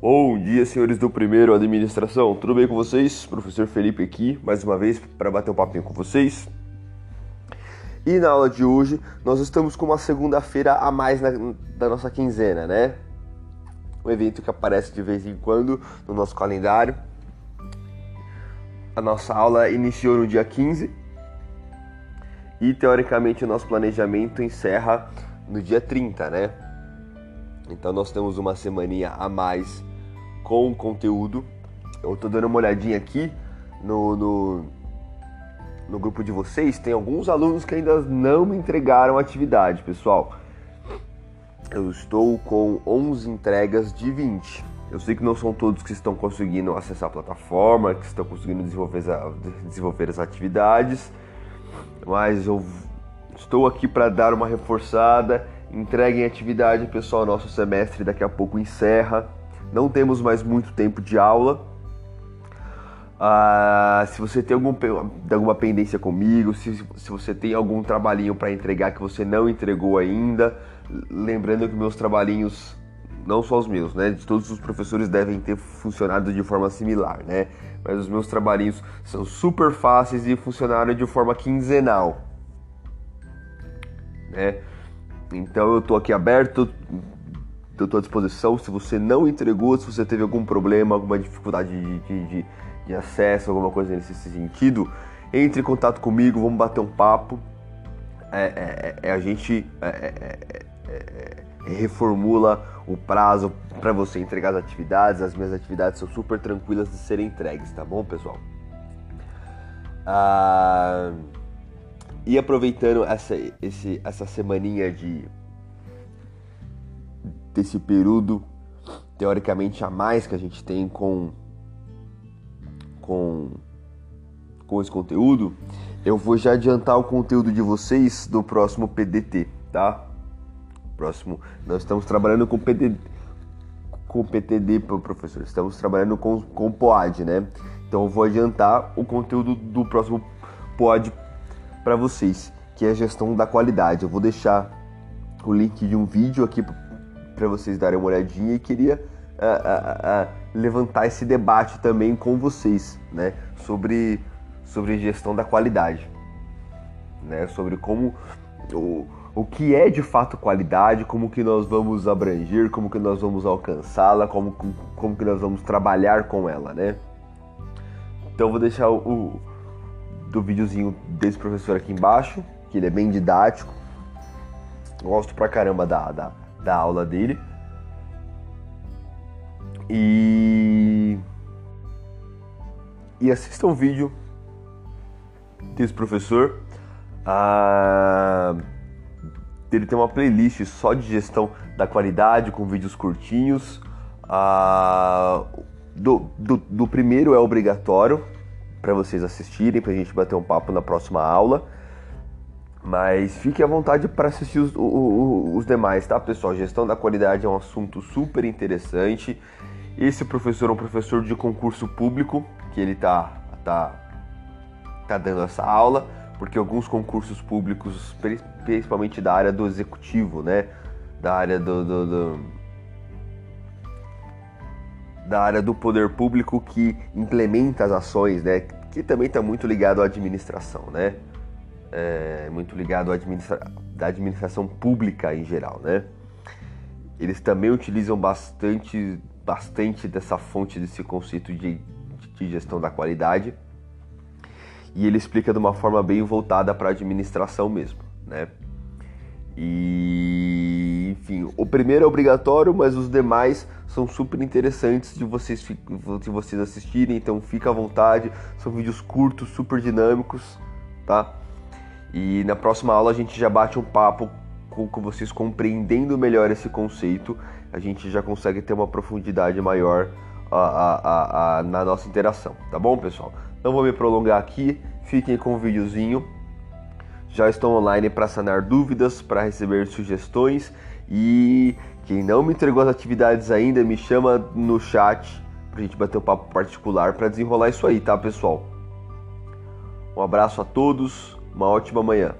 Bom dia, senhores do primeiro administração. Tudo bem com vocês? Professor Felipe aqui, mais uma vez para bater um papinho com vocês. E na aula de hoje, nós estamos com uma segunda-feira a mais na, da nossa quinzena, né? Um evento que aparece de vez em quando no nosso calendário. A nossa aula iniciou no dia 15 e teoricamente o nosso planejamento encerra no dia 30, né? Então nós temos uma semaninha a mais com conteúdo. Eu tô dando uma olhadinha aqui no, no, no grupo de vocês. Tem alguns alunos que ainda não me entregaram atividade, pessoal. Eu estou com 11 entregas de 20. Eu sei que não são todos que estão conseguindo acessar a plataforma, que estão conseguindo desenvolver, desenvolver as atividades, mas eu estou aqui para dar uma reforçada. Entreguem atividade, pessoal. Nosso semestre daqui a pouco encerra não temos mais muito tempo de aula. Ah, se você tem algum, alguma pendência comigo, se, se você tem algum trabalhinho para entregar que você não entregou ainda, lembrando que meus trabalhinhos, não só os meus, né? De todos os professores devem ter funcionado de forma similar, né? Mas os meus trabalhinhos são super fáceis e funcionaram de forma quinzenal, né? Então eu tô aqui aberto, estou à disposição. Se você não entregou, se você teve algum problema, alguma dificuldade de, de, de, de acesso, alguma coisa nesse sentido, entre em contato comigo, vamos bater um papo. É, é, é, é a gente é, é, reformula o prazo para você entregar as atividades. As minhas atividades são super tranquilas de serem entregues, tá bom, pessoal? Ah, e aproveitando essa, esse, essa semaninha de desse período teoricamente a mais que a gente tem com com com esse conteúdo, eu vou já adiantar o conteúdo de vocês do próximo PDT, tá? Próximo, nós estamos trabalhando com PDT com PTD, professor. Estamos trabalhando com com POAD, né? Então eu vou adiantar o conteúdo do próximo POAD para vocês, que é a gestão da qualidade. Eu vou deixar o link de um vídeo aqui para vocês darem uma olhadinha e queria uh, uh, uh, levantar esse debate também com vocês, né, sobre, sobre gestão da qualidade, né, sobre como o, o que é de fato qualidade, como que nós vamos abranger, como que nós vamos alcançá-la, como, como que nós vamos trabalhar com ela, né. Então vou deixar o do videozinho desse professor aqui embaixo, que ele é bem didático. Gosto pra caramba da, da, da aula dele. E e assista um vídeo desse professor. Ah, ele tem uma playlist só de gestão da qualidade com vídeos curtinhos. Ah, do, do, do primeiro é obrigatório para vocês assistirem, para a gente bater um papo na próxima aula. Mas fique à vontade para assistir os, os, os, demais, tá, pessoal? Gestão da qualidade é um assunto super interessante. Esse professor é um professor de concurso público, que ele tá, tá, tá dando essa aula, porque alguns concursos públicos, principalmente da área do executivo, né? Da área do, do, do da área do poder público que implementa as ações, né? Que também está muito ligado à administração, né? é, muito ligado à administra da administração pública em geral, né? Eles também utilizam bastante, bastante dessa fonte, desse conceito de, de gestão da qualidade. E ele explica de uma forma bem voltada para a administração mesmo, né? E, o primeiro é obrigatório, mas os demais são super interessantes de vocês, de vocês assistirem, então fica à vontade. São vídeos curtos, super dinâmicos, tá? E na próxima aula a gente já bate um papo com, com vocês compreendendo melhor esse conceito, a gente já consegue ter uma profundidade maior a, a, a, na nossa interação, tá bom, pessoal? Não vou me prolongar aqui, fiquem com o videozinho. Já estou online para sanar dúvidas, para receber sugestões e quem não me entregou as atividades ainda, me chama no chat pra gente bater um papo particular para desenrolar isso aí, tá, pessoal? Um abraço a todos, uma ótima manhã.